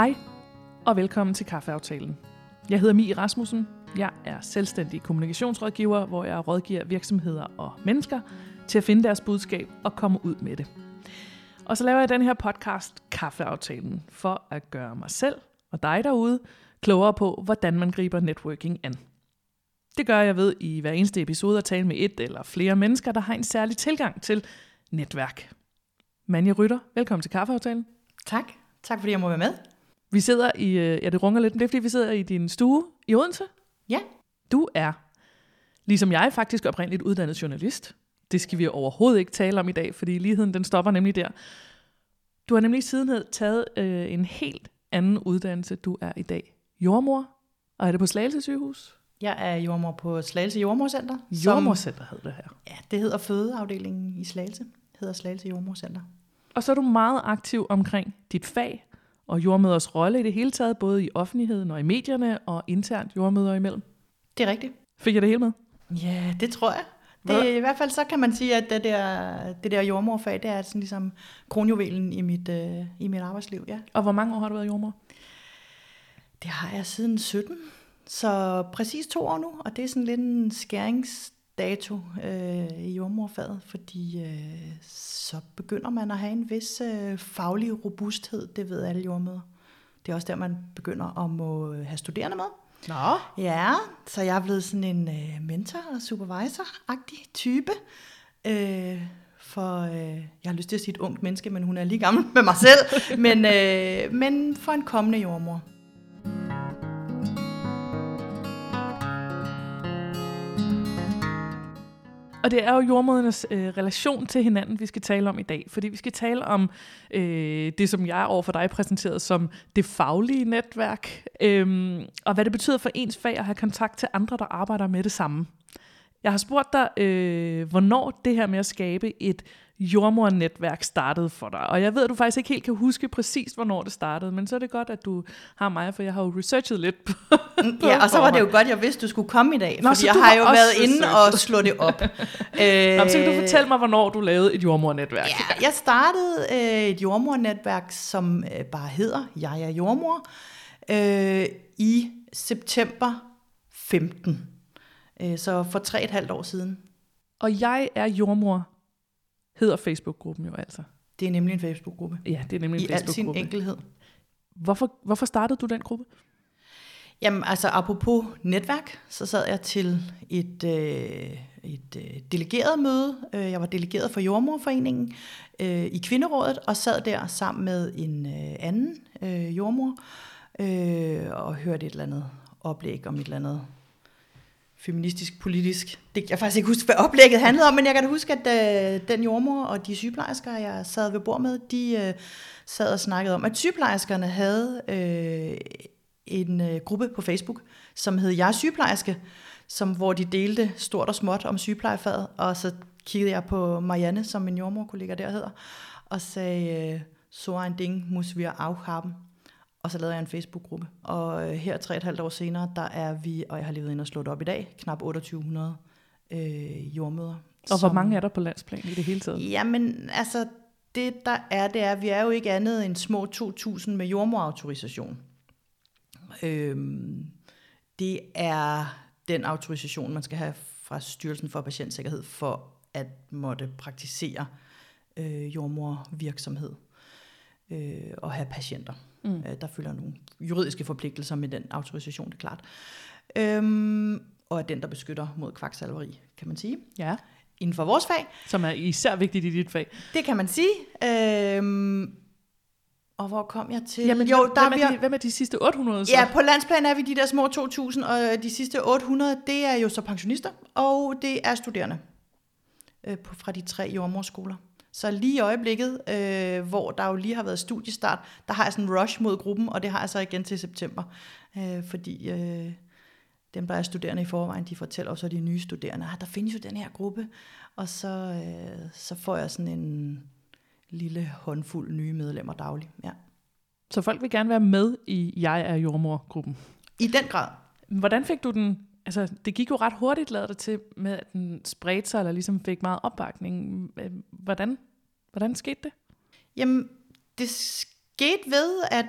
Hej og velkommen til Kaffeaftalen. Jeg hedder Mie Rasmussen. Jeg er selvstændig kommunikationsrådgiver, hvor jeg rådgiver virksomheder og mennesker til at finde deres budskab og komme ud med det. Og så laver jeg den her podcast Kaffeaftalen for at gøre mig selv og dig derude klogere på, hvordan man griber networking an. Det gør jeg ved i hver eneste episode at tale med et eller flere mennesker, der har en særlig tilgang til netværk. Manja Rytter, velkommen til Kaffeaftalen. Tak. Tak fordi jeg må være med. Vi sidder i, øh, ja det runger lidt, men det er fordi vi sidder i din stue i Odense. Ja. Du er, ligesom jeg, faktisk oprindeligt uddannet journalist. Det skal vi overhovedet ikke tale om i dag, fordi ligheden den stopper nemlig der. Du har nemlig siden taget øh, en helt anden uddannelse. Du er i dag jordmor, og er det på Slagelse sygehus? Jeg er jordmor på Slagelse Jordmorcenter. Jordmorcenter hedder det her. Ja, det hedder fødeafdelingen i Slagelse. Det hedder Slagelse Jordmorcenter. Og så er du meget aktiv omkring dit fag og jordmøders rolle i det hele taget, både i offentligheden og i medierne og internt jordmøder imellem. Det er rigtigt. Fik jeg det hele med? Ja, det tror jeg. Det, I hvert fald så kan man sige, at det der, det der jordmorfag, det er sådan ligesom kronjuvelen i mit, øh, i mit arbejdsliv. Ja. Og hvor mange år har du været jordmor? Det har jeg siden 17, så præcis to år nu, og det er sådan lidt en skæringsdato øh, i jordmorfaget, fordi øh, så begynder man at have en vis øh, faglig robusthed, det ved alle jordmøder. Det er også der, man begynder at må have studerende med. Nå. Ja, så jeg er blevet sådan en øh, mentor- og supervisor-agtig type. Øh, for, øh, jeg har lyst til at sige et ungt menneske, men hun er lige gammel med mig selv. men, øh, men for en kommende jordmor. Og det er jo jordmødernes øh, relation til hinanden, vi skal tale om i dag. Fordi vi skal tale om øh, det, som jeg overfor dig præsenterede som det faglige netværk. Øh, og hvad det betyder for ens fag at have kontakt til andre, der arbejder med det samme. Jeg har spurgt dig, øh, hvornår det her med at skabe et jordmornetværk startede for dig. Og jeg ved, at du faktisk ikke helt kan huske præcis, hvornår det startede, men så er det godt, at du har mig, for jeg har jo researchet lidt på, på Ja, og så var det jo godt, jeg vidste, du skulle komme i dag, Nå, fordi jeg har jo været inde og slå det op. øh, Nå, så kan du fortælle mig, hvornår du lavede et jordmornetværk. Ja, jeg startede øh, et jordmornetværk, som øh, bare hedder Jeg er jordmor, øh, i september 15. Øh, så for tre et halvt år siden. Og jeg er jordmor hedder Facebook-gruppen jo altså. Det er nemlig en Facebook-gruppe. Ja, det er nemlig en Facebook-gruppe. I al sin enkelhed. Hvorfor, hvorfor startede du den gruppe? Jamen, altså apropos netværk, så sad jeg til et, øh, et øh, delegeret møde. Øh, jeg var delegeret for Jordmorforeningen øh, i Kvinderådet, og sad der sammen med en øh, anden øh, jordmor, øh, og hørte et eller andet oplæg om et eller andet feministisk, politisk. Det jeg faktisk ikke huske, hvad oplægget handlede om, men jeg kan da huske, at øh, den jordmor og de sygeplejersker, jeg sad ved bord med, de øh, sad og snakkede om, at sygeplejerskerne havde øh, en øh, gruppe på Facebook, som hed Jeg er sygeplejerske, som, hvor de delte stort og småt om sygeplejefaget, og så kiggede jeg på Marianne, som min jordmorkollega der hedder, og sagde, øh, så en ding muss wir auch haben. Og så lavede jeg en Facebook-gruppe. Og øh, her tre et halvt år senere, der er vi, og jeg har levet ind og slået op i dag, knap 2800 øh, jordmøder. Og hvor mange er der på landsplan i det hele taget? Jamen, altså, det der er, det er, vi er jo ikke andet end små 2.000 med jordmorautorisation. Øhm, det er den autorisation, man skal have fra Styrelsen for Patientsikkerhed for at måtte praktisere øh, jordmorvirksomhed øh, og have patienter. Mm. Øh, der følger nogle juridiske forpligtelser med den autorisation, det er klart. Øhm, og er den, der beskytter mod kvaksalveri, kan man sige. Ja. Inden for vores fag. Som er især vigtigt i dit fag. Det kan man sige. Øhm, og hvor kom jeg til? Jamen, jo, der hvem, er de, hvem er de sidste 800 så? Ja, på landsplan er vi de der små 2.000, og de sidste 800, det er jo så pensionister, og det er studerende øh, på, fra de tre jordmorskoler. Så lige i øjeblikket, øh, hvor der jo lige har været studiestart, der har jeg sådan en rush mod gruppen, og det har jeg så igen til september. Øh, fordi øh, dem, der er studerende i forvejen, de fortæller også de nye studerende, at ah, der findes jo den her gruppe. Og så, øh, så får jeg sådan en lille håndfuld nye medlemmer dagligt. Ja. Så folk vil gerne være med i Jeg er jordmor-gruppen? I den grad. Hvordan fik du den altså, det gik jo ret hurtigt, lader det til, med at den spredte sig, eller ligesom fik meget opbakning. Øh, hvordan, hvordan skete det? Jamen, det skete ved, at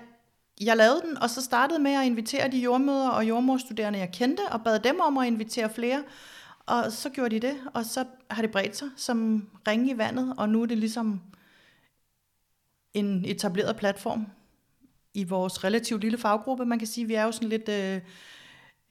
jeg lavede den, og så startede med at invitere de jordmøder og jordmorstuderende, jeg kendte, og bad dem om at invitere flere. Og så gjorde de det, og så har det bredt sig som ringe i vandet, og nu er det ligesom en etableret platform i vores relativt lille faggruppe. Man kan sige, at vi er jo sådan lidt øh,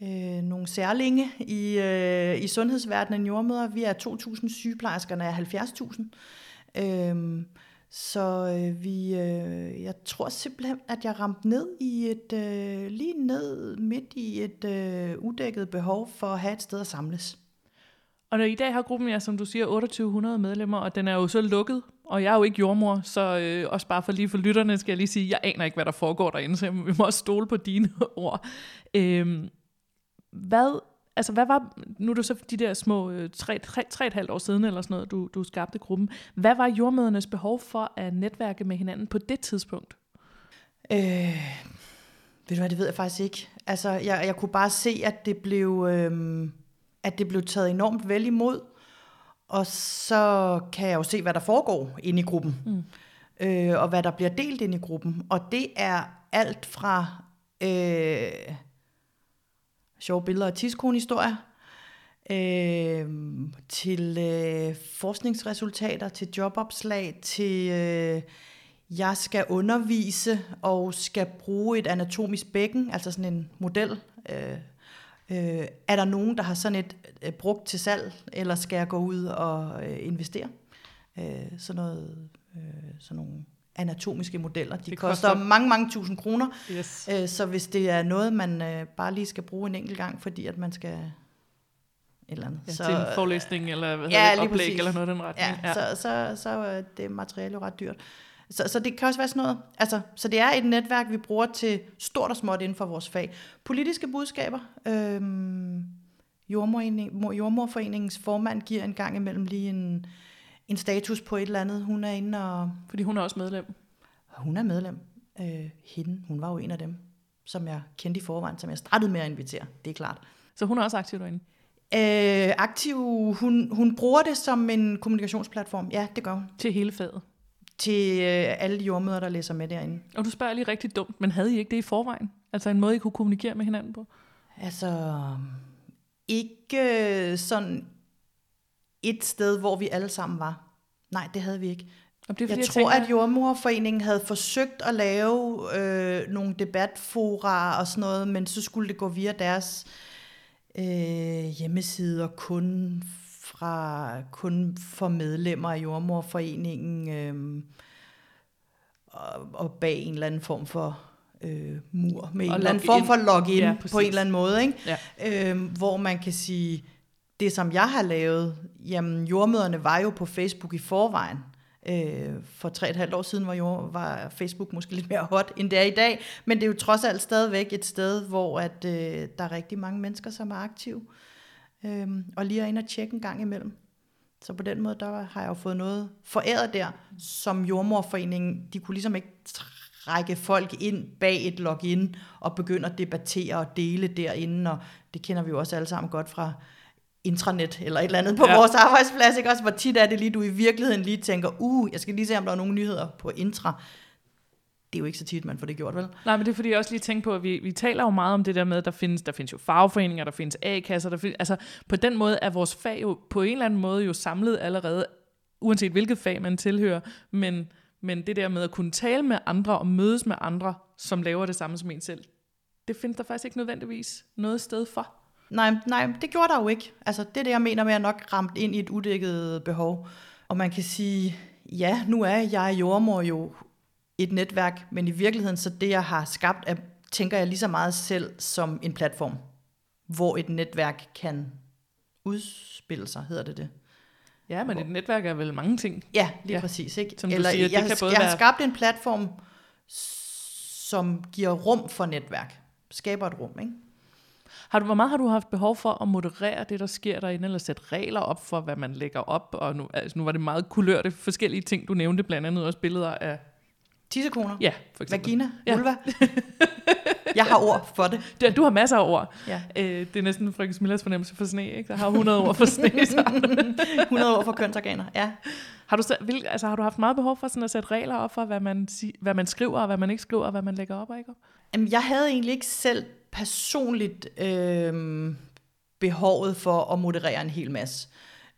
øh, nogle særlinge i, øh, i sundhedsverdenen jordmøder. Vi er 2.000 sygeplejerskerne er 70.000. Øh, så øh, vi, øh, jeg tror simpelthen, at jeg ramte ned i et, øh, lige ned midt i et øh, udækket behov for at have et sted at samles. Og når i dag har gruppen, ja, som du siger, 2800 medlemmer, og den er jo så lukket, og jeg er jo ikke jordmor, så øh, også bare for lige for lytterne skal jeg lige sige, jeg aner ikke, hvad der foregår derinde, så vi må også stole på dine ord. Øh, hvad, altså hvad var, nu er det så de der små øh, tre, tre, tre et halvt år siden eller sådan noget, du, du skabte gruppen. Hvad var jordmødernes behov for at netværke med hinanden på det tidspunkt? Øh, ved du hvad, det ved jeg faktisk ikke. Altså, jeg, jeg kunne bare se, at det blev, øh, at det blev taget enormt vel imod, og så kan jeg jo se, hvad der foregår inde i gruppen, mm. øh, og hvad der bliver delt inde i gruppen. Og det er alt fra... Øh, sjove billeder og tidskronhistorier, øh, til øh, forskningsresultater, til jobopslag, til øh, jeg skal undervise og skal bruge et anatomisk bækken, altså sådan en model. Øh, øh, er der nogen, der har sådan et øh, brugt til salg, eller skal jeg gå ud og øh, investere? Øh, sådan noget, øh, sådan nogle anatomiske modeller. De koster, koster mange, mange tusind kroner. Yes. Øh, så hvis det er noget, man øh, bare lige skal bruge en enkelt gang, fordi at man skal et eller andet. Ja, så, til en forelæsning eller hvad ja, det, oplæg præcis. eller noget den retning. Ja, ja. så, så, så er det materiale jo ret dyrt. Så, så det kan også være sådan noget. Altså, så det er et netværk, vi bruger til stort og småt inden for vores fag. Politiske budskaber. Øhm, Jordmorforening, Jordmorforeningens formand giver en gang imellem lige en, en status på et eller andet. Hun er inde og... Fordi hun er også medlem. Hun er medlem. Øh, hende, hun var jo en af dem, som jeg kendte i forvejen, som jeg startede med at invitere. Det er klart. Så hun er også aktiv derinde? Øh, aktiv, hun, hun bruger det som en kommunikationsplatform. Ja, det gør hun. Til hele faget? Til øh, alle de jordmøder, der læser med derinde. Og du spørger lige rigtig dumt, men havde I ikke det i forvejen? Altså en måde, I kunne kommunikere med hinanden på? Altså, ikke sådan et sted, hvor vi alle sammen var. Nej, det havde vi ikke. Og det er, fordi, jeg, jeg tror, tænker... at Jordmorforeningen havde forsøgt at lave øh, nogle debatfora og sådan noget, men så skulle det gå via deres øh, hjemmesider kun fra kun for medlemmer af Jordmorforeningen øh, og, og bag en eller anden form for øh, mur med og en eller anden form for login ja, på en eller anden måde, ikke? Ja. Øh, hvor man kan sige, det, som jeg har lavet, jamen jordmøderne var jo på Facebook i forvejen. Øh, for tre et halvt år siden var, jord, var Facebook måske lidt mere hot, end det er i dag. Men det er jo trods alt stadigvæk et sted, hvor at, øh, der er rigtig mange mennesker, som er aktive. Øh, og lige er ind og tjekke en gang imellem. Så på den måde, der har jeg jo fået noget foræret der, som jordmorforeningen, de kunne ligesom ikke række folk ind bag et login og begynde at debattere og dele derinde, og det kender vi jo også alle sammen godt fra intranet eller et eller andet på ja. vores arbejdsplads, ikke også? Hvor tit er det lige, du i virkeligheden lige tænker, uh, jeg skal lige se, om der er nogle nyheder på intra. Det er jo ikke så tit, man får det gjort, vel? Nej, men det er fordi, jeg også lige tænker på, at vi, vi taler jo meget om det der med, at der findes, der findes jo fagforeninger, der findes A-kasser, der findes, altså på den måde er vores fag jo på en eller anden måde jo samlet allerede, uanset hvilket fag man tilhører, men, men det der med at kunne tale med andre og mødes med andre, som laver det samme som en selv, det findes der faktisk ikke nødvendigvis noget sted for. Nej, nej, det gjorde der jo ikke. Altså, det er det, jeg mener med, at jeg nok ramt ind i et udækket behov. Og man kan sige, ja, nu er jeg jordmor jo et netværk, men i virkeligheden, så det, jeg har skabt, er, tænker jeg lige så meget selv som en platform, hvor et netværk kan udspille sig, hedder det det. Ja, men et netværk er vel mange ting. Ja, lige ja. præcis. Ikke? Som Eller, siger, jeg, det kan både jeg har skabt en platform, som giver rum for netværk. Skaber et rum, ikke? Har du, hvor meget har du haft behov for at moderere det, der sker derinde, eller sætte regler op for, hvad man lægger op? Og nu, altså, nu var det meget kulørte forskellige ting, du nævnte, blandt andet også billeder af... Tissekoner? Ja, for eksempel. Vagina? Ja. Vulva? Jeg har ord for det. Ja, du har masser af ord. Ja. Øh, det er næsten frøken Smillers fornemmelse for sne, ikke? Der har 100 ord for sne. 100 ord for kønsorganer, ja. Har du, hvil, altså, har du haft meget behov for sådan at sætte regler op for, hvad man, hvad man skriver, og hvad man ikke skriver, og hvad man lægger op og ikke op? Jamen, jeg havde egentlig ikke selv personligt øh, behovet for at moderere en hel masse.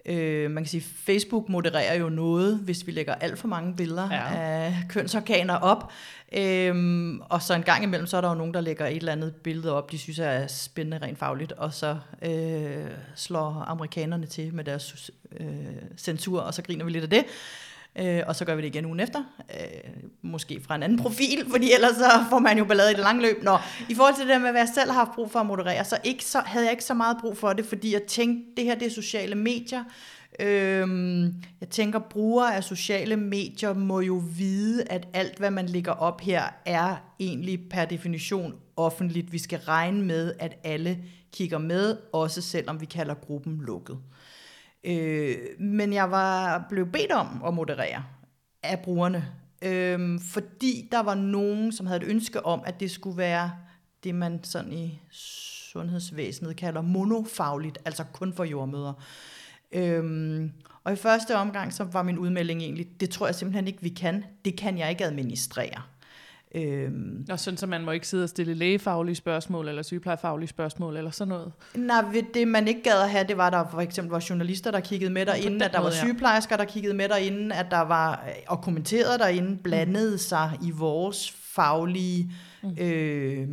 Øh, man kan sige, Facebook modererer jo noget, hvis vi lægger alt for mange billeder ja. af kønsorganer op. Øhm, og så en gang imellem, så er der jo nogen, der lægger et eller andet billede op, de synes er spændende rent fagligt, og så øh, slår amerikanerne til med deres øh, censur, og så griner vi lidt af det. Øh, og så gør vi det igen ugen efter. Øh, måske fra en anden profil, fordi ellers så får man jo ballade i det lange løb. Nå, i forhold til det der med, hvad jeg selv har haft brug for at moderere, så, ikke så havde jeg ikke så meget brug for det, fordi jeg tænkte, det her det er sociale medier. Øhm, jeg tænker, brugere af sociale medier må jo vide, at alt, hvad man lægger op her, er egentlig per definition offentligt. Vi skal regne med, at alle kigger med, også selvom vi kalder gruppen lukket. Øh, Øh, men jeg var blevet bedt om at moderere af brugerne, øh, fordi der var nogen, som havde et ønske om, at det skulle være det, man sådan i sundhedsvæsenet kalder monofagligt, altså kun for jordmøder. Øhm, og i første omgang, så var min udmelding egentlig, det tror jeg simpelthen ikke, vi kan. Det kan jeg ikke administrere. Øhm, og sådan, så man må ikke sidde og stille lægefaglige spørgsmål, eller sygeplejefaglige spørgsmål, eller sådan noget? Nej, det man ikke gad at have, det var, der for eksempel var journalister, der kiggede med derinde, at der var sygeplejersker, der kiggede med derinde, at der var, og kommenterede derinde, blandede mm. sig i vores faglige mm. øh,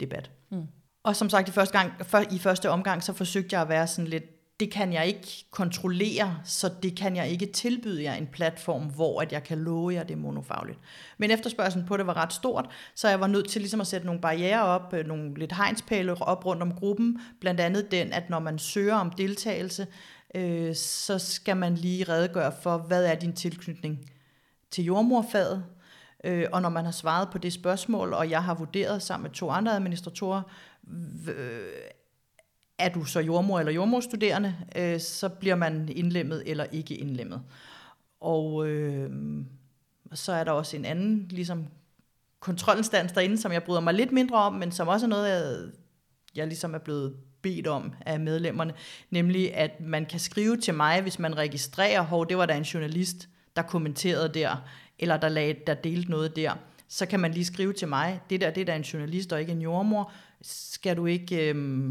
debat. Mm. Og som sagt, i første, gang, for, i første omgang, så forsøgte jeg at være sådan lidt det kan jeg ikke kontrollere, så det kan jeg ikke tilbyde jer en platform, hvor at jeg kan love jer, det monofagligt. Men efterspørgselen på det var ret stort, så jeg var nødt til ligesom at sætte nogle barriere op, øh, nogle lidt hegnspæle op rundt om gruppen, blandt andet den, at når man søger om deltagelse, øh, så skal man lige redegøre for, hvad er din tilknytning til jordmorfaget, øh, og når man har svaret på det spørgsmål, og jeg har vurderet sammen med to andre administratorer, er du så jordmor eller jordmorstuderende, øh, så bliver man indlemmet eller ikke indlemmet. Og øh, så er der også en anden ligesom, kontrolinstans derinde, som jeg bryder mig lidt mindre om, men som også er noget, jeg, jeg ligesom er blevet bedt om af medlemmerne, nemlig at man kan skrive til mig, hvis man registrerer, hvor det var der en journalist, der kommenterede der, eller der, lagde, der delte noget der, så kan man lige skrive til mig, det der, det der er en journalist og ikke en jordmor, skal du ikke... Øh,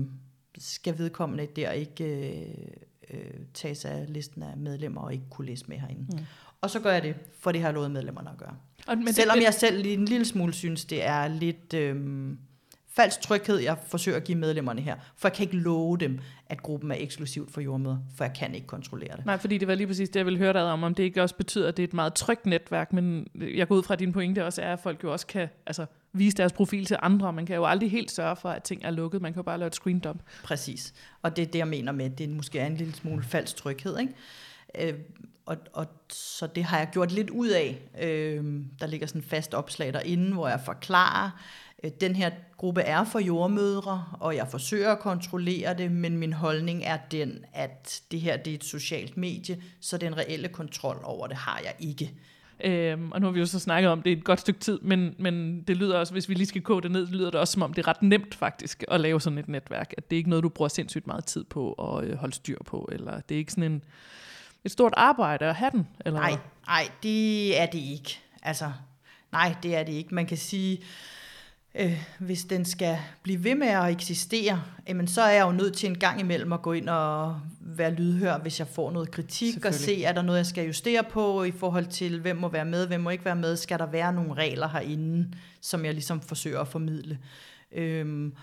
skal vedkommende der ikke øh, øh, tage sig af listen af medlemmer og ikke kunne læse med herinde. Mm. Og så gør jeg det, for det har lovet medlemmerne at gøre. Og, men Selvom det, jeg selv en lille smule synes, det er lidt øh, falsk tryghed, jeg forsøger at give medlemmerne her. For jeg kan ikke love dem, at gruppen er eksklusivt for jordmøder, for jeg kan ikke kontrollere det. Nej, fordi det var lige præcis det, jeg ville høre dig om, om det ikke også betyder, at det er et meget trygt netværk, men jeg går ud fra, at din pointe også er, at folk jo også kan, altså vise deres profil til andre. Man kan jo aldrig helt sørge for, at ting er lukket. Man kan jo bare lave et screen dump. Præcis. Og det er det, jeg mener med, at det måske er en lille smule falsk tryghed. Ikke? Øh, og, og så det har jeg gjort lidt ud af. Øh, der ligger sådan en fast opslag derinde, hvor jeg forklarer, den her gruppe er for jordmødre, og jeg forsøger at kontrollere det, men min holdning er den, at det her det er et socialt medie, så den reelle kontrol over det har jeg ikke. Øhm, og nu har vi jo så snakket om det et godt stykke tid, men, men det lyder også, hvis vi lige skal kode det ned, det lyder det også som om det er ret nemt faktisk at lave sådan et netværk. At det er ikke noget, du bruger sindssygt meget tid på at øh, holde styr på, eller det er ikke sådan en, et stort arbejde at have den? Eller nej, nej, det er det ikke. Altså, nej, det er det ikke. Man kan sige, øh, hvis den skal blive ved med at eksistere, jamen, så er jeg jo nødt til en gang imellem at gå ind og være lydhør, hvis jeg får noget kritik, og se, er der noget, jeg skal justere på i forhold til, hvem må være med, hvem må ikke være med, skal der være nogle regler herinde, som jeg ligesom forsøger at formidle. Øhm,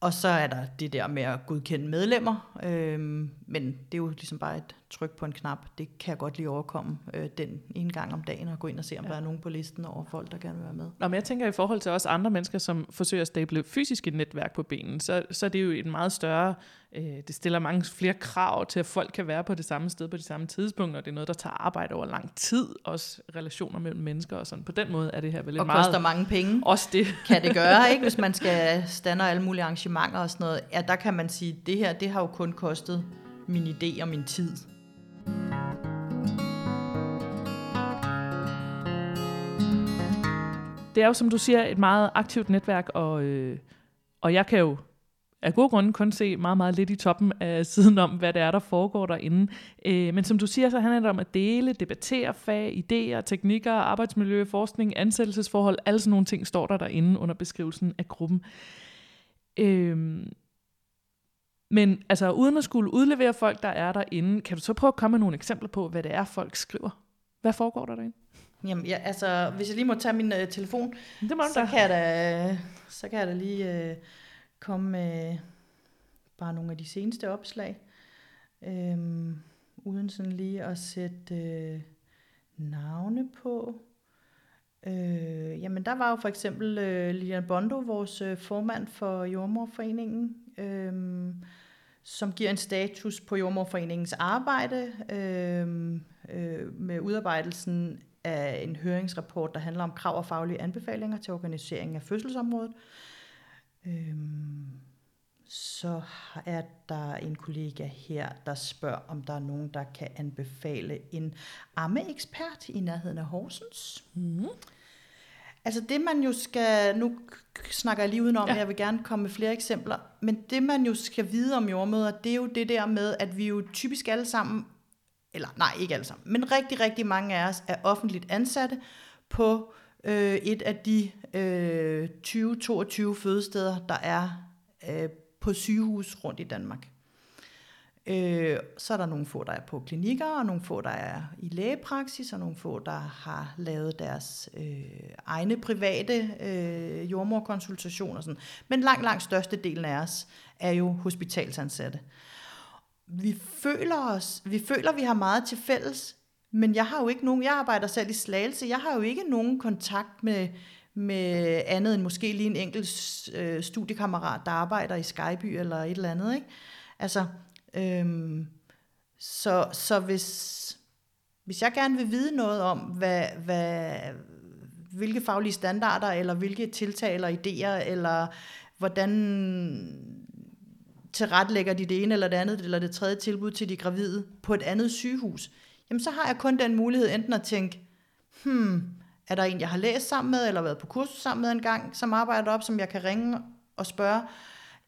og så er der det der med at godkende medlemmer, øhm, men det er jo ligesom bare et tryk på en knap. Det kan jeg godt lige overkomme øh, den en gang om dagen og gå ind og se, om ja. der er nogen på listen over folk, der gerne vil være med. Nå, men jeg tænker i forhold til også andre mennesker, som forsøger at stable fysiske netværk på benen, så, så er det jo en meget større Øh, det stiller mange flere krav til, at folk kan være på det samme sted på det samme tidspunkt, og det er noget, der tager arbejde over lang tid, også relationer mellem mennesker og sådan. På den måde er det her vel og meget... Og koster mange penge. Også det. kan det gøre, ikke? Hvis man skal stande alle mulige arrangementer og sådan noget. Ja, der kan man sige, det her, det har jo kun kostet min idé og min tid. Det er jo, som du siger, et meget aktivt netværk, og, øh, og jeg kan jo af gode grunde kun se meget, meget lidt i toppen af siden om, hvad det er, der foregår derinde. Øh, men som du siger, så handler det om at dele, debattere fag, idéer, teknikker, arbejdsmiljø, forskning, ansættelsesforhold. Alle sådan nogle ting står der derinde under beskrivelsen af gruppen. Øh, men altså uden at skulle udlevere folk, der er derinde, kan du så prøve at komme med nogle eksempler på, hvad det er, folk skriver? Hvad foregår der derinde? Jamen, ja, altså, hvis jeg lige må tage min øh, telefon, Det må så da. kan, jeg da, så kan jeg da lige øh, komme med bare nogle af de seneste opslag, øhm, uden sådan lige at sætte øh, navne på. Øh, jamen, der var jo for eksempel øh, Lilian Bondo, vores øh, formand for Jordmorforeningen, øh, som giver en status på Jordmorforeningens arbejde øh, øh, med udarbejdelsen af en høringsrapport, der handler om krav og faglige anbefalinger til organiseringen af fødselsområdet. Øhm, så er der en kollega her, der spørger, om der er nogen, der kan anbefale en ammeekspert i nærheden af Horsens. Mm. Altså det man jo skal, nu snakker jeg lige udenom, Ja. jeg vil gerne komme med flere eksempler, men det man jo skal vide om jordmøder, det er jo det der med, at vi jo typisk alle sammen, eller nej, ikke alle sammen, men rigtig, rigtig mange af os er offentligt ansatte på øh, et af de øh, 20-22 fødesteder, der er øh, på sygehus rundt i Danmark. Øh, så er der nogle få, der er på klinikker, og nogle få, der er i lægepraksis, og nogle få, der har lavet deres øh, egne private øh, jordmorkonsultationer. og Sådan. Men langt, langt størstedelen af os er jo hospitalsansatte. Vi føler, os, vi føler, vi har meget til fælles, men jeg har jo ikke nogen, jeg arbejder selv i Slagelse, jeg har jo ikke nogen kontakt med, med andet end måske lige en enkelt øh, studiekammerat, der arbejder i Skyby eller et eller andet. Ikke? Altså, øhm, så, så hvis, hvis jeg gerne vil vide noget om, hvad, hvad, hvilke faglige standarder, eller hvilke tiltag eller idéer, eller hvordan tilrettelægger de det ene eller det andet, eller det tredje tilbud til de gravide på et andet sygehus, jamen så har jeg kun den mulighed enten at tænke, hmm, er der en, jeg har læst sammen med, eller været på kursus sammen med en gang, som arbejder op, som jeg kan ringe og spørge,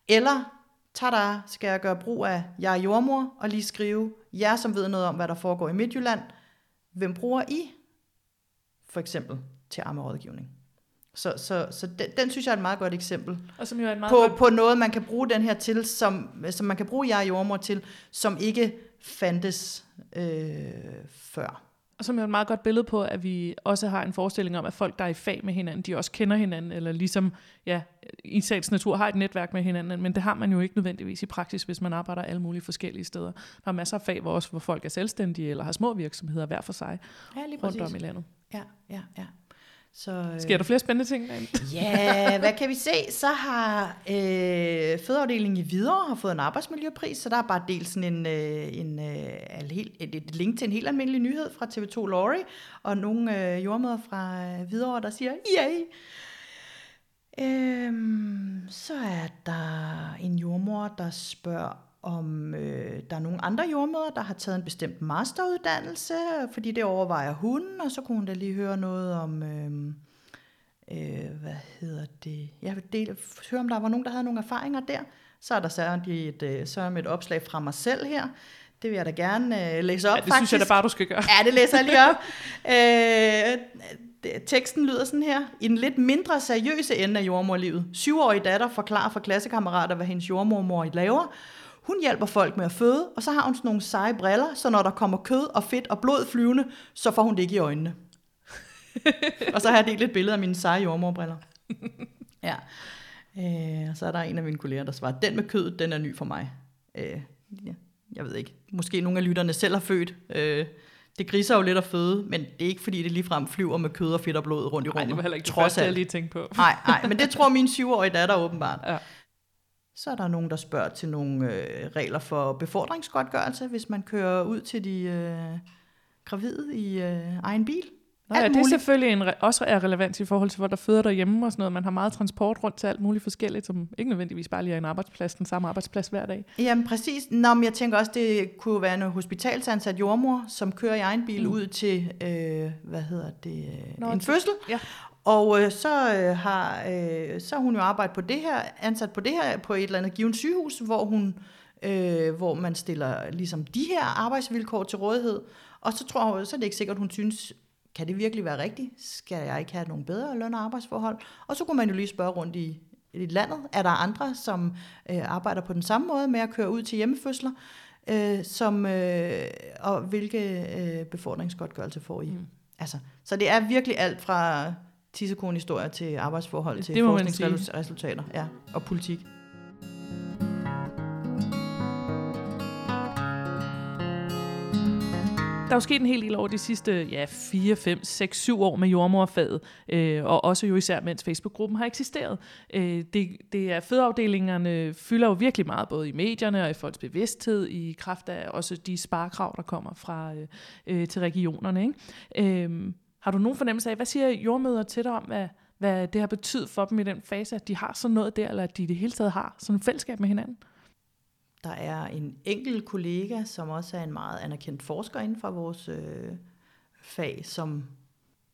eller tada, skal jeg gøre brug af, jeg er jordmor, og lige skrive, jer som ved noget om, hvad der foregår i Midtjylland, hvem bruger I? For eksempel til ammerådgivning? Så, så, så den, den synes jeg er et meget godt eksempel Og som jo er et meget på, godt på noget, man kan bruge den her til, som, som man kan bruge jeg jordmor til, som ikke fandtes øh, før. Og som er et meget godt billede på, at vi også har en forestilling om, at folk, der er i fag med hinanden, de også kender hinanden, eller ligesom ja, i sagens natur har et netværk med hinanden, men det har man jo ikke nødvendigvis i praksis, hvis man arbejder alle mulige forskellige steder. Der er masser af fag, hvor, også, hvor folk er selvstændige, eller har små virksomheder hver for sig, Ja, lige rundt om i landet. Ja, ja, ja. Så, øh, Sker der flere spændende ting derinde? Ja, hvad kan vi se? Så har øh, fødeafdelingen i Hvidovre har fået en arbejdsmiljøpris, så der er bare delt sådan en, øh, en, øh, helt, et, et link til en helt almindelig nyhed fra TV2 Lorry, og nogle øh, jordmøder fra øh, Hvidovre, der siger, yay! Øhm, så er der en jordmor, der spørger, om øh, der er nogle andre jordmøder, der har taget en bestemt masteruddannelse, fordi det overvejer hun, og så kunne hun da lige høre noget om, øh, øh, hvad hedder det, jeg vil dele, høre om der var nogen, der havde nogle erfaringer der. Så er der så et, øh, et opslag fra mig selv her. Det vil jeg da gerne øh, læse op, Ja, det faktisk. synes jeg da bare, du skal gøre. Ja, det læser jeg lige op. øh, det- teksten lyder sådan her. I den lidt mindre seriøse ende af jordmorlivet. Syvårig datter forklarer for klassekammerater, hvad hendes jordmormor laver. Hun hjælper folk med at føde, og så har hun sådan nogle seje briller, så når der kommer kød og fedt og blod flyvende, så får hun det ikke i øjnene. og så har jeg delt et billede af mine seje jordmorbriller. Ja. Øh, og så er der en af mine kolleger, der svarer, den med kød, den er ny for mig. Øh, ja, jeg ved ikke. Måske nogle af lytterne selv har født. Øh, det griser jo lidt at føde, men det er ikke fordi, det ligefrem flyver med kød og fedt og blod rundt i Nej, rummet. det var heller ikke det første, jeg lige tænkte på. Nej, nej, men det tror min syvårige datter åbenbart. Ja. Så er der nogen, der spørger til nogle øh, regler for befordringsgodtgørelse, hvis man kører ud til de øh, gravide i øh, egen bil. Nå, ja, det er selvfølgelig en, re- også er relevant i forhold til, hvor der føder derhjemme og sådan noget. Man har meget transport rundt til alt muligt forskelligt, som ikke nødvendigvis bare lige er en arbejdsplads, den samme arbejdsplads hver dag. Jamen præcis. Nå, men jeg tænker også, det kunne være en hospitalsansat jordmor, som kører i egen bil Mm. ud til, øh, hvad hedder det, Nå, en fødsel. ja. Og øh, så, øh, har, øh, så hun jo arbejdet på det her, ansat på det her på et eller andet givet sygehus, hvor hun øh, hvor man stiller ligesom de her arbejdsvilkår til rådighed. Og så tror jeg, så er det ikke sikkert, hun synes, kan det virkelig være rigtigt? Skal jeg ikke have nogle bedre løn- og arbejdsforhold? Og så kunne man jo lige spørge rundt i, i landet. Er der andre, som øh, arbejder på den samme måde med at køre ud til hjemmefødsler? Øh, som, øh, og hvilke øh, befordringsgodtgørelse får I? Mm. Altså, så det er virkelig alt fra tissekone-historier til arbejdsforhold til forskningsresultater ja, og politik. der er jo sket en hel del over de sidste ja, 4, 5, 6, 7 år med jordmorfaget, øh, og også jo især mens Facebook-gruppen har eksisteret. Øh, det, det er fødeafdelingerne fylder jo virkelig meget, både i medierne og i folks bevidsthed, i kraft af også de sparekrav, der kommer fra øh, øh, til regionerne. Ikke? Øh, har du nogen fornemmelse af, hvad siger jordmøder til dig om, hvad, hvad det har betydet for dem i den fase, at de har sådan noget der, eller at de i det hele taget har sådan et fællesskab med hinanden? Der er en enkelt kollega, som også er en meget anerkendt forsker inden for vores øh, fag, som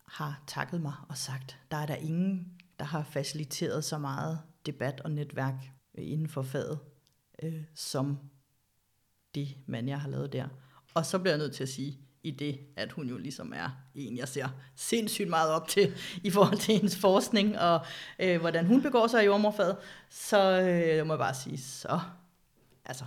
har takket mig og sagt, der er der ingen, der har faciliteret så meget debat og netværk øh, inden for faget, øh, som det mand, jeg har lavet der. Og så bliver jeg nødt til at sige, i det, at hun jo ligesom er en, jeg ser sindssygt meget op til i forhold til hendes forskning, og øh, hvordan hun begår sig i jordmorfaget, så øh, må jeg bare sige, så altså,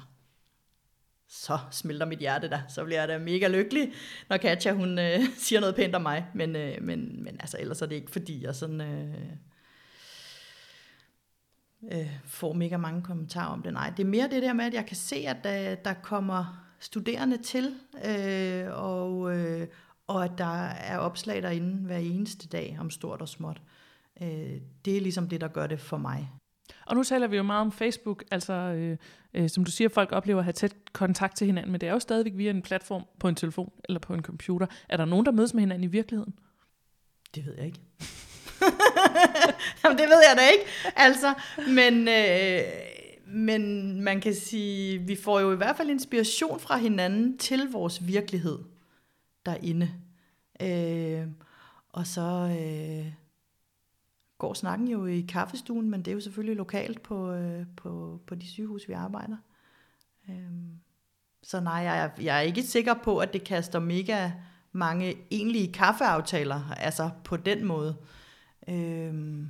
så smelter mit hjerte da. Så bliver jeg da mega lykkelig, når Katja hun øh, siger noget pænt om mig. Men, øh, men, men altså, ellers er det ikke fordi, jeg sådan... Øh, øh, får mega mange kommentarer om det. Nej, det er mere det der med, at jeg kan se, at der, der kommer studerende til, øh, og, øh, og at der er opslag derinde hver eneste dag om stort og småt. Øh, det er ligesom det, der gør det for mig. Og nu taler vi jo meget om Facebook, altså øh, øh, som du siger, folk oplever at have tæt kontakt til hinanden, men det er jo stadigvæk via en platform på en telefon eller på en computer. Er der nogen, der mødes med hinanden i virkeligheden? Det ved jeg ikke. Jamen, det ved jeg da ikke. Altså, men, øh, men man kan sige, vi får jo i hvert fald inspiration fra hinanden til vores virkelighed derinde. Øh, og så... Øh, går snakken jo i kaffestuen, men det er jo selvfølgelig lokalt på, øh, på, på de sygehus, vi arbejder. Øh, så nej, jeg, jeg er ikke sikker på, at det kaster mega mange egentlige kaffeaftaler, altså på den måde. Øh,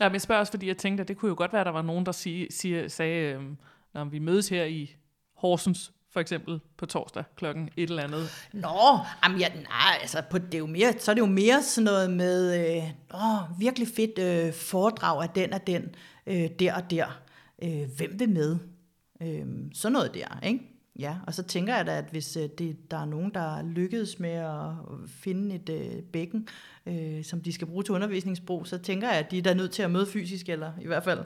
Ja, men jeg spørger også, fordi jeg tænkte, at det kunne jo godt være, at der var nogen, der sig, sig, sagde, øh, når vi mødes her i Horsens, for eksempel på torsdag klokken et eller andet. Nå, jamen ja, nej, altså på, det er jo mere, så er det jo mere sådan noget med, øh, åh, virkelig fedt øh, foredrag af den og den, øh, der og der. Øh, hvem vil med? Øh, sådan noget der, ikke? Ja, og så tænker jeg da, at hvis øh, det, der er nogen, der lykkedes med at finde et øh, bækken, øh, som de skal bruge til undervisningsbrug, så tænker jeg, at de er der nødt til at møde fysisk, eller i hvert fald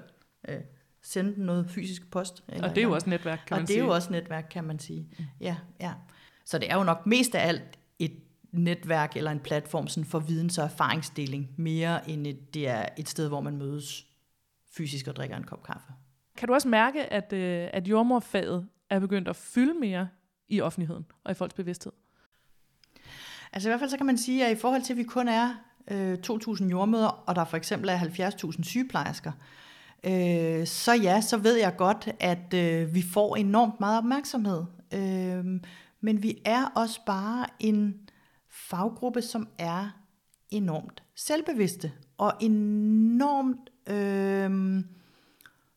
øh, sende noget fysisk post. Eller, og det er jo også netværk, kan man sige. Og det er jo også netværk, kan man sige. Ja, ja. Så det er jo nok mest af alt et netværk eller en platform sådan for videns- og erfaringsdeling, mere end et, det er et sted, hvor man mødes fysisk og drikker en kop kaffe. Kan du også mærke, at, øh, at jordmorfaget er begyndt at fylde mere i offentligheden og i folks bevidsthed? Altså i hvert fald så kan man sige, at i forhold til, at vi kun er øh, 2.000 jordmøder, og der for eksempel er 70.000 sygeplejersker, øh, så ja, så ved jeg godt, at øh, vi får enormt meget opmærksomhed. Øh, men vi er også bare en faggruppe, som er enormt selvbevidste og enormt øh,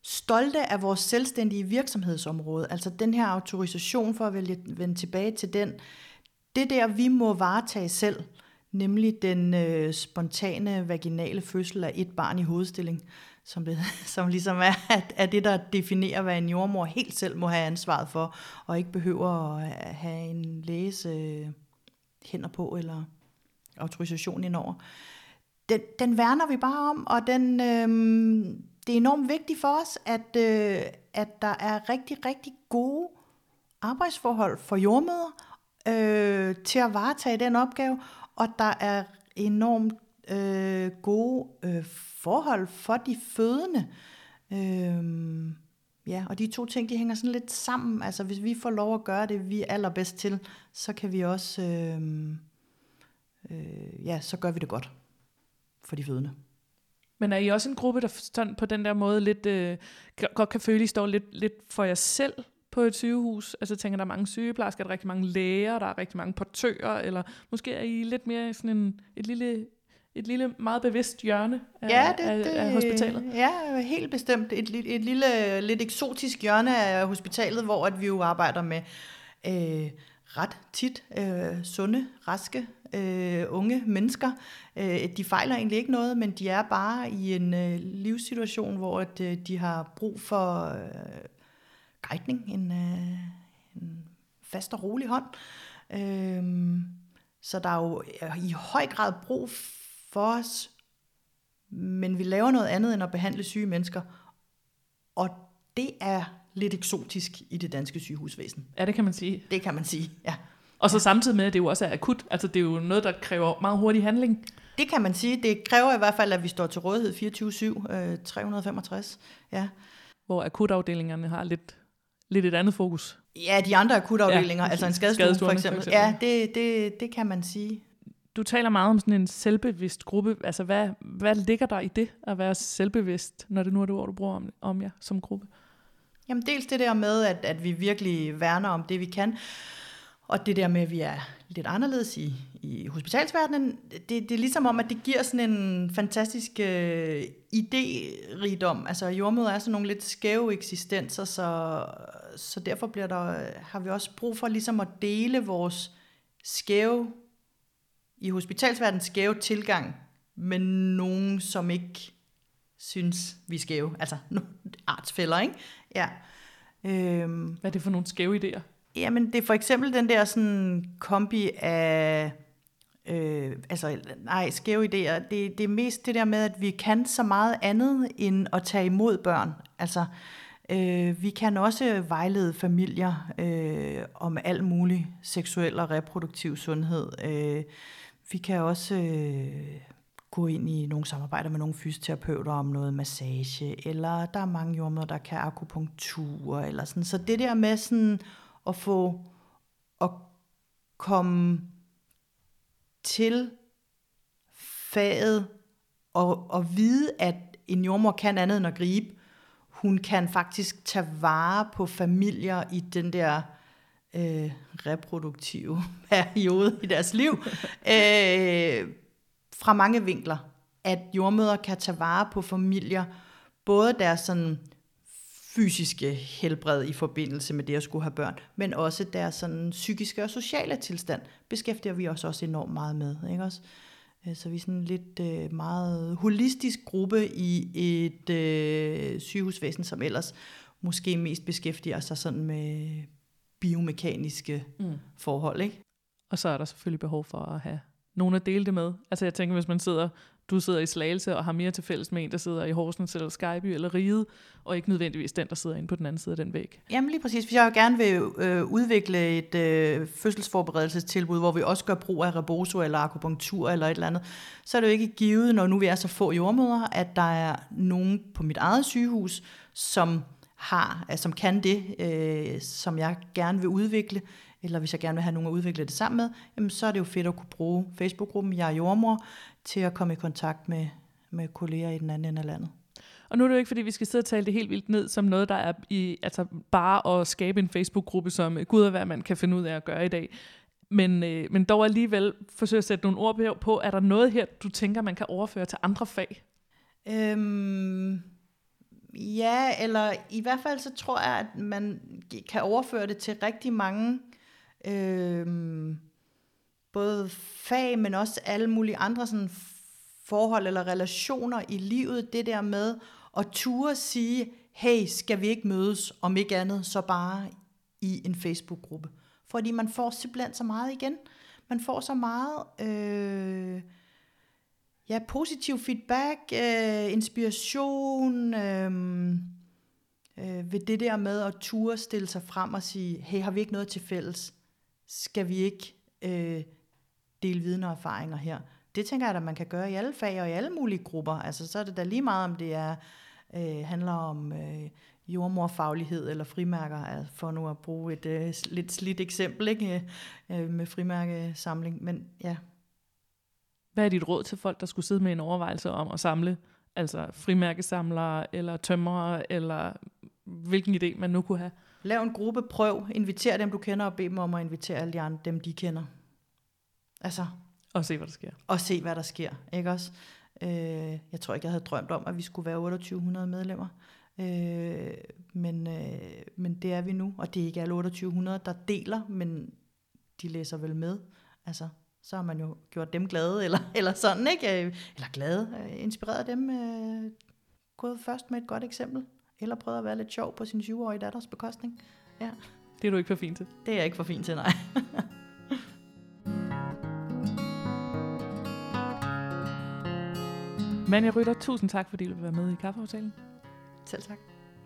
stolte af vores selvstændige virksomhedsområde. Altså den her autorisation for at vælge, vende tilbage til den. Det der, vi må varetage selv, nemlig den øh, spontane vaginale fødsel af et barn i hovedstilling som, det, som ligesom er, er det, der definerer, hvad en jordmor helt selv må have ansvaret for, og ikke behøver at have en læges øh, hænder på, eller autorisation indover. Den, den værner vi bare om, og den, øh, det er enormt vigtigt for os, at, øh, at der er rigtig, rigtig gode arbejdsforhold for jordmøder øh, til at varetage den opgave, og der er enormt øh, gode øh, forhold for de fødende. Øh, ja, og de to ting, de hænger sådan lidt sammen. Altså, hvis vi får lov at gøre det, vi er allerbedst til, så kan vi også, øh, øh, ja, så gør vi det godt. for de fødende. Men er I også en gruppe, der sådan på den der måde lidt, øh, godt kan føle, at I står lidt, lidt for jer selv på et sygehus? Altså tænker, der er mange sygeplejersker, der er rigtig mange læger, der er rigtig mange portører, eller måske er I lidt mere sådan en, et lille et lille, meget bevidst hjørne af, ja, det, af, af hospitalet? Ja, helt bestemt. Et, et lille, lidt eksotisk hjørne af hospitalet, hvor at vi jo arbejder med øh, ret tit øh, sunde, raske, øh, unge mennesker. Øh, de fejler egentlig ikke noget, men de er bare i en øh, livssituation, hvor at, øh, de har brug for øh, guidning, en, øh, en fast og rolig hånd. Øh, så der er jo i høj grad brug for os, men vi laver noget andet end at behandle syge mennesker. Og det er lidt eksotisk i det danske sygehusvæsen. Ja, det kan man sige. Det kan man sige, ja. Og så samtidig med, at det jo også er akut. Altså det er jo noget, der kræver meget hurtig handling. Det kan man sige. Det kræver i hvert fald, at vi står til rådighed 24-7, øh, 365. Ja. Hvor akutafdelingerne har lidt, lidt et andet fokus. Ja, de andre akutafdelinger, ja, altså en skadestue for eksempel. For eksempel. Ja, det, det, det kan man sige. Du taler meget om sådan en selvbevidst gruppe. Altså hvad, hvad ligger der i det at være selvbevidst, når det nu er det ord, du bruger om, om jer som gruppe? Jamen dels det der med, at, at vi virkelig værner om det, vi kan. Og det der med, at vi er lidt anderledes i, i hospitalsverdenen, det, det er ligesom om, at det giver sådan en fantastisk øh, idérigdom. Altså jordmøder er sådan nogle lidt skæve eksistenser, så, så derfor bliver der, har vi også brug for ligesom at dele vores skæve, i hospitalsverdenen skæve tilgang med nogen, som ikke synes, vi er skæve. Altså artsfælder, ikke? Ja. Øhm, Hvad er det for nogle skæve idéer? Jamen, det er for eksempel den der sådan kombi af... Øh, altså, nej, skæve idéer. Det, det er mest det der med, at vi kan så meget andet end at tage imod børn. Altså, øh, vi kan også vejlede familier øh, om al mulig seksuel og reproduktiv sundhed. Øh, vi kan også... Øh, gå ind i nogle samarbejder med nogle fysioterapeuter om noget massage, eller der er mange jordmøder, der kan akupunktur, eller sådan. Så det der med sådan at få at komme til faget og, og vide, at en jordmor kan andet end at gribe. Hun kan faktisk tage vare på familier i den der øh, reproduktive periode i deres liv. øh, fra mange vinkler, at jordmøder kan tage vare på familier, både deres sådan fysiske helbred i forbindelse med det at skulle have børn, men også deres sådan psykiske og sociale tilstand, beskæftiger vi os også enormt meget med. Ikke også? Øh, så vi er sådan en lidt øh, meget holistisk gruppe i et øh, sygehusvæsen, som ellers måske mest beskæftiger sig sådan med biomekaniske mm. forhold. Ikke? Og så er der selvfølgelig behov for at have nogen at dele det med. Altså jeg tænker, hvis man sidder, du sidder i Slagelse og har mere til fælles med en, der sidder i Horsens eller Skyby eller Riget, og ikke nødvendigvis den, der sidder inde på den anden side af den væg. Jamen lige præcis. Hvis jeg gerne vil øh, udvikle et øh, fødselsforberedelsestilbud, hvor vi også gør brug af reboso eller akupunktur eller et eller andet, så er det jo ikke givet, når nu vi er så få jordmøder, at der er nogen på mit eget sygehus, som har, som kan det, øh, som jeg gerne vil udvikle, eller hvis jeg gerne vil have nogen at udvikle det sammen med, jamen så er det jo fedt at kunne bruge Facebook-gruppen Jeg er jordmor til at komme i kontakt med, med kolleger i den anden ende af landet. Og nu er det jo ikke, fordi vi skal sidde og tale det helt vildt ned som noget, der er i, altså bare at skabe en Facebook-gruppe, som Gud og hvad man kan finde ud af at gøre i dag. Men, øh, men dog alligevel forsøge at sætte nogle ord på, er der noget her, du tænker, man kan overføre til andre fag? Øhm, ja, eller i hvert fald så tror jeg, at man kan overføre det til rigtig mange øh, både fag, men også alle mulige andre sådan forhold eller relationer i livet. Det der med at ture sige, hey, skal vi ikke mødes, om ikke andet, så bare i en Facebook-gruppe. Fordi man får simpelthen så meget igen. Man får så meget øh, ja, positiv feedback, øh, inspiration, øh, øh, ved det der med at ture stille sig frem og sige, hey, har vi ikke noget til fælles? Skal vi ikke øh, dele viden og erfaringer her? Det tænker jeg, at man kan gøre i alle fag og i alle mulige grupper. Altså, så er det da lige meget, om det er, øh, handler om øh, jordmorfaglighed eller frimærker, for nu at bruge et øh, lidt slidt eksempel ikke? Øh, øh, med frimærkesamling. Men ja. Hvad er dit råd til folk, der skulle sidde med en overvejelse om at samle, altså frimærkesamlere, eller tømrere, eller hvilken idé man nu kunne have? Lav en gruppe, prøv, inviter dem, du kender, og bed dem om at invitere alle de andre, dem de kender. Altså, Og se, hvad der sker. og se, hvad der sker, ikke også? Øh, jeg tror ikke, jeg havde drømt om, at vi skulle være 2800 medlemmer. Øh, men, øh, men det er vi nu, og det er ikke alle 2800, der deler, men de læser vel med. Altså, så har man jo gjort dem glade, eller, eller sådan, ikke? Øh, Eller glade, øh, inspireret dem, øh, gået først med et godt eksempel, eller prøvet at være lidt sjov på sin 20-årige datters bekostning. Ja, Det er du ikke for fint til. det er jeg ikke for fint til, nej. Manja Rytter, tusind tak, fordi du vil være med i kaffeaftalen. Selv tak.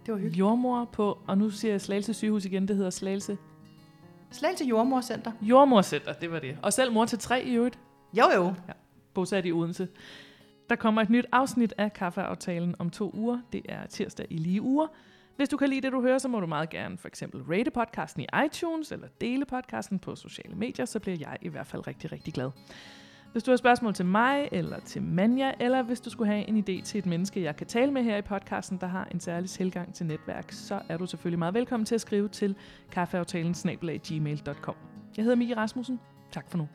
Det var hyggeligt. Jordmor på, og nu siger jeg Slagelse sygehus igen, det hedder Slagelse Slagelse Jordmorcenter. Jordmorcenter, det var det. Og selv mor til tre i øvrigt, Jo, jo. bosat i Odense. Der kommer et nyt afsnit af kaffeaftalen om to uger. Det er tirsdag i lige uger. Hvis du kan lide det, du hører, så må du meget gerne for eksempel rate podcasten i iTunes, eller dele podcasten på sociale medier, så bliver jeg i hvert fald rigtig, rigtig glad. Hvis du har spørgsmål til mig, eller til Manja, eller hvis du skulle have en idé til et menneske, jeg kan tale med her i podcasten, der har en særlig tilgang til netværk, så er du selvfølgelig meget velkommen til at skrive til kaffeaftalen Jeg hedder Mie Rasmussen. Tak for nu.